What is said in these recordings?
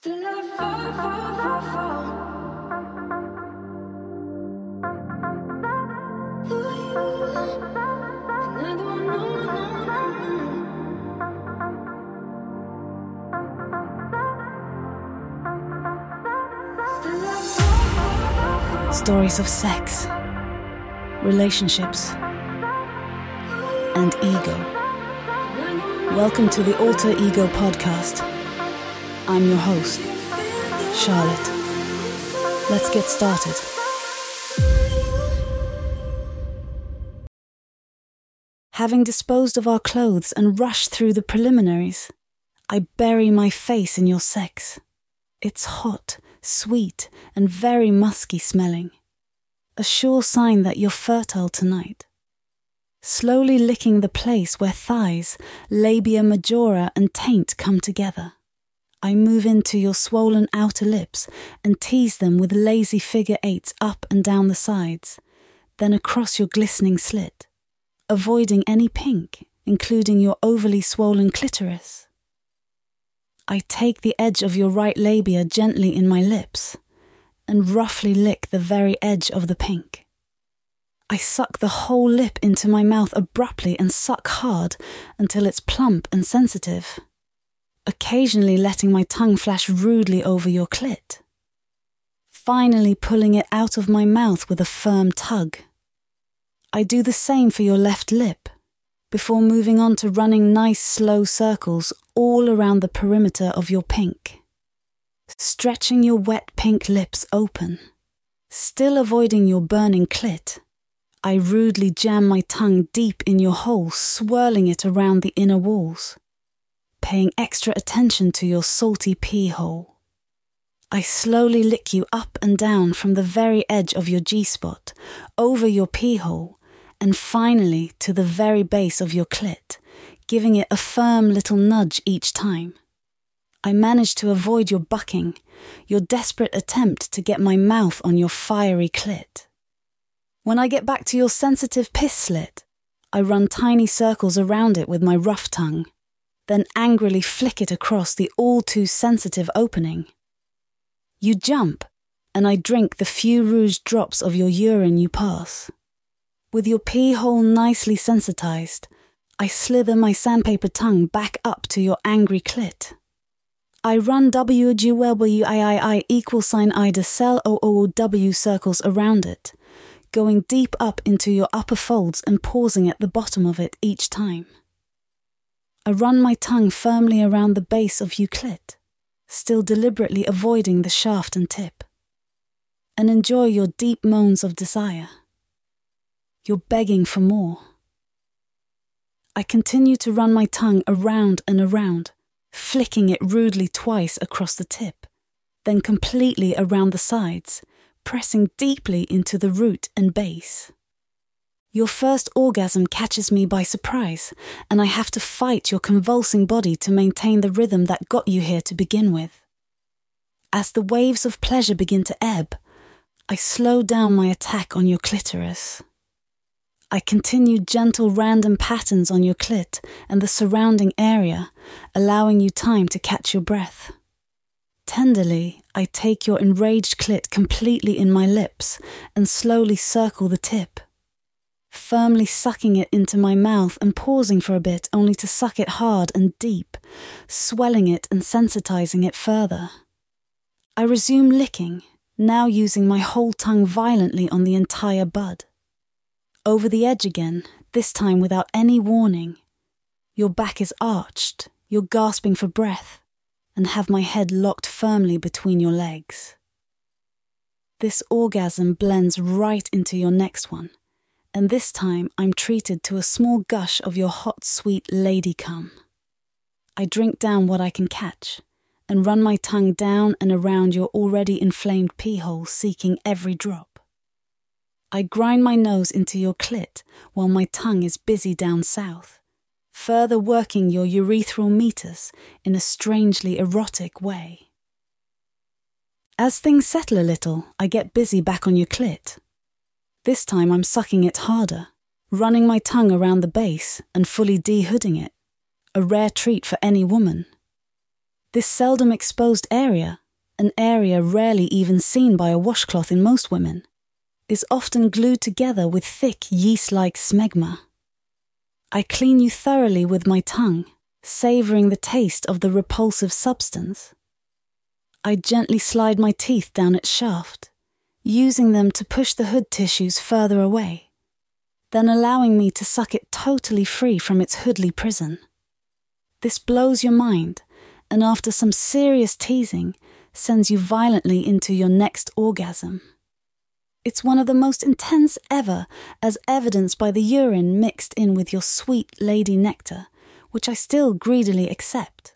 Still I fall, fall, fall, fall. For you, and I don't know, no, no, no. Still I fall, fall, fall, fall. Stories of sex, relationships, and ego. Welcome to the Alter Ego Podcast. I'm your host, Charlotte. Let's get started. Having disposed of our clothes and rushed through the preliminaries, I bury my face in your sex. It's hot, sweet, and very musky smelling. A sure sign that you're fertile tonight. Slowly licking the place where thighs, labia majora, and taint come together. I move into your swollen outer lips and tease them with lazy figure eights up and down the sides, then across your glistening slit, avoiding any pink, including your overly swollen clitoris. I take the edge of your right labia gently in my lips and roughly lick the very edge of the pink. I suck the whole lip into my mouth abruptly and suck hard until it's plump and sensitive, occasionally letting my tongue flash rudely over your clit. Finally, pulling it out of my mouth with a firm tug. I do the same for your left lip before moving on to running nice slow circles all around the perimeter of your pink, stretching your wet pink lips open, still avoiding your burning clit. I rudely jam my tongue deep in your hole, swirling it around the inner walls, paying extra attention to your salty pee hole. I slowly lick you up and down from the very edge of your G spot, over your pee hole, and finally to the very base of your clit, giving it a firm little nudge each time. I manage to avoid your bucking, your desperate attempt to get my mouth on your fiery clit. When I get back to your sensitive piss slit, I run tiny circles around it with my rough tongue, then angrily flick it across the all too sensitive opening. You jump, and I drink the few rouge drops of your urine you pass. With your pee hole nicely sensitized, I slither my sandpaper tongue back up to your angry clit. I run WGWII equal sign Ida cell OOW circles around it going deep up into your upper folds and pausing at the bottom of it each time. I run my tongue firmly around the base of Euclid, still deliberately avoiding the shaft and tip, and enjoy your deep moans of desire. You're begging for more. I continue to run my tongue around and around, flicking it rudely twice across the tip, then completely around the sides pressing deeply into the root and base. Your first orgasm catches me by surprise, and I have to fight your convulsing body to maintain the rhythm that got you here to begin with. As the waves of pleasure begin to ebb, I slow down my attack on your clitoris. I continue gentle random patterns on your clit and the surrounding area, allowing you time to catch your breath. Tenderly, I take your enraged clit completely in my lips and slowly circle the tip, firmly sucking it into my mouth and pausing for a bit only to suck it hard and deep, swelling it and sensitizing it further. I resume licking, now using my whole tongue violently on the entire bud. Over the edge again, this time without any warning. Your back is arched, you're gasping for breath and have my head locked firmly between your legs. This orgasm blends right into your next one, and this time I'm treated to a small gush of your hot, sweet lady cum. I drink down what I can catch and run my tongue down and around your already inflamed pee hole, seeking every drop. I grind my nose into your clit while my tongue is busy down south further working your urethral meatus in a strangely erotic way. As things settle a little, I get busy back on your clit. This time I'm sucking it harder, running my tongue around the base and fully dehooding it, a rare treat for any woman. This seldom exposed area, an area rarely even seen by a washcloth in most women, is often glued together with thick yeast like smegma. I clean you thoroughly with my tongue, savouring the taste of the repulsive substance. I gently slide my teeth down its shaft, using them to push the hood tissues further away, then allowing me to suck it totally free from its hoodly prison. This blows your mind, and after some serious teasing, sends you violently into your next orgasm. It's one of the most intense ever, as evidenced by the urine mixed in with your sweet lady nectar, which I still greedily accept.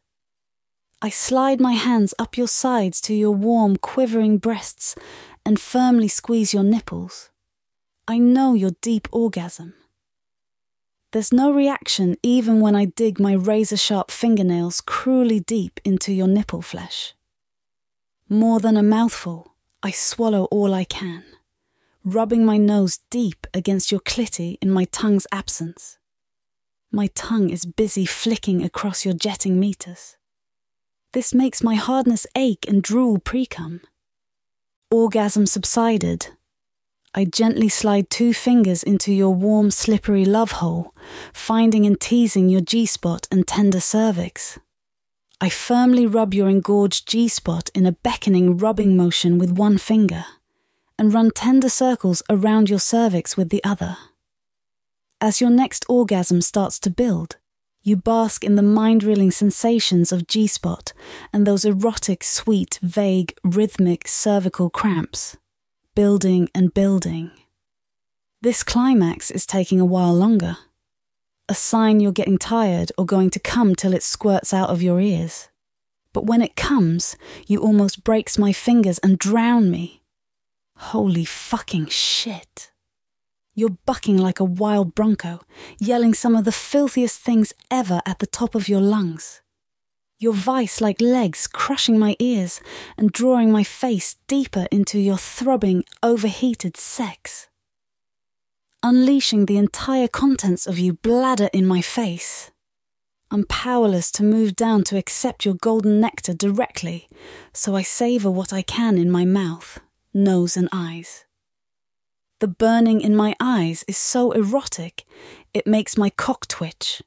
I slide my hands up your sides to your warm, quivering breasts and firmly squeeze your nipples. I know your deep orgasm. There's no reaction even when I dig my razor sharp fingernails cruelly deep into your nipple flesh. More than a mouthful, I swallow all I can, rubbing my nose deep against your clitty in my tongue's absence. My tongue is busy flicking across your jetting meatus. This makes my hardness ache and drool precum. Orgasm subsided. I gently slide two fingers into your warm, slippery love hole, finding and teasing your G spot and tender cervix. I firmly rub your engorged G spot in a beckoning rubbing motion with one finger, and run tender circles around your cervix with the other. As your next orgasm starts to build, you bask in the mind reeling sensations of G spot and those erotic, sweet, vague, rhythmic cervical cramps, building and building. This climax is taking a while longer. A sign you're getting tired or going to come till it squirts out of your ears. But when it comes, you almost breaks my fingers and drown me. Holy fucking shit. You're bucking like a wild bronco, yelling some of the filthiest things ever at the top of your lungs. Your vice like legs crushing my ears and drawing my face deeper into your throbbing, overheated sex. Unleashing the entire contents of you bladder in my face. I'm powerless to move down to accept your golden nectar directly, so I savour what I can in my mouth, nose, and eyes. The burning in my eyes is so erotic, it makes my cock twitch,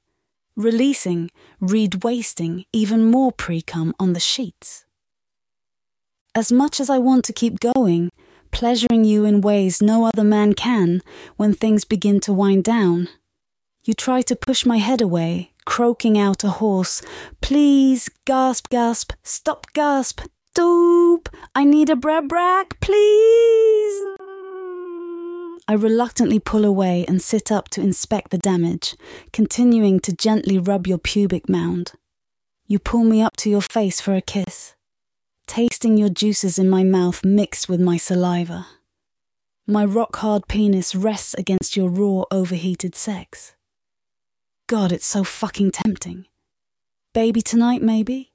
releasing, reed wasting even more precum on the sheets. As much as I want to keep going, pleasuring you in ways no other man can when things begin to wind down, you try to push my head away, croaking out a hoarse, please, gasp, gasp, stop, gasp, doop, I need a brab brack, please. I reluctantly pull away and sit up to inspect the damage, continuing to gently rub your pubic mound. You pull me up to your face for a kiss, tasting your juices in my mouth mixed with my saliva. My rock hard penis rests against your raw, overheated sex. God, it's so fucking tempting. Baby tonight, maybe?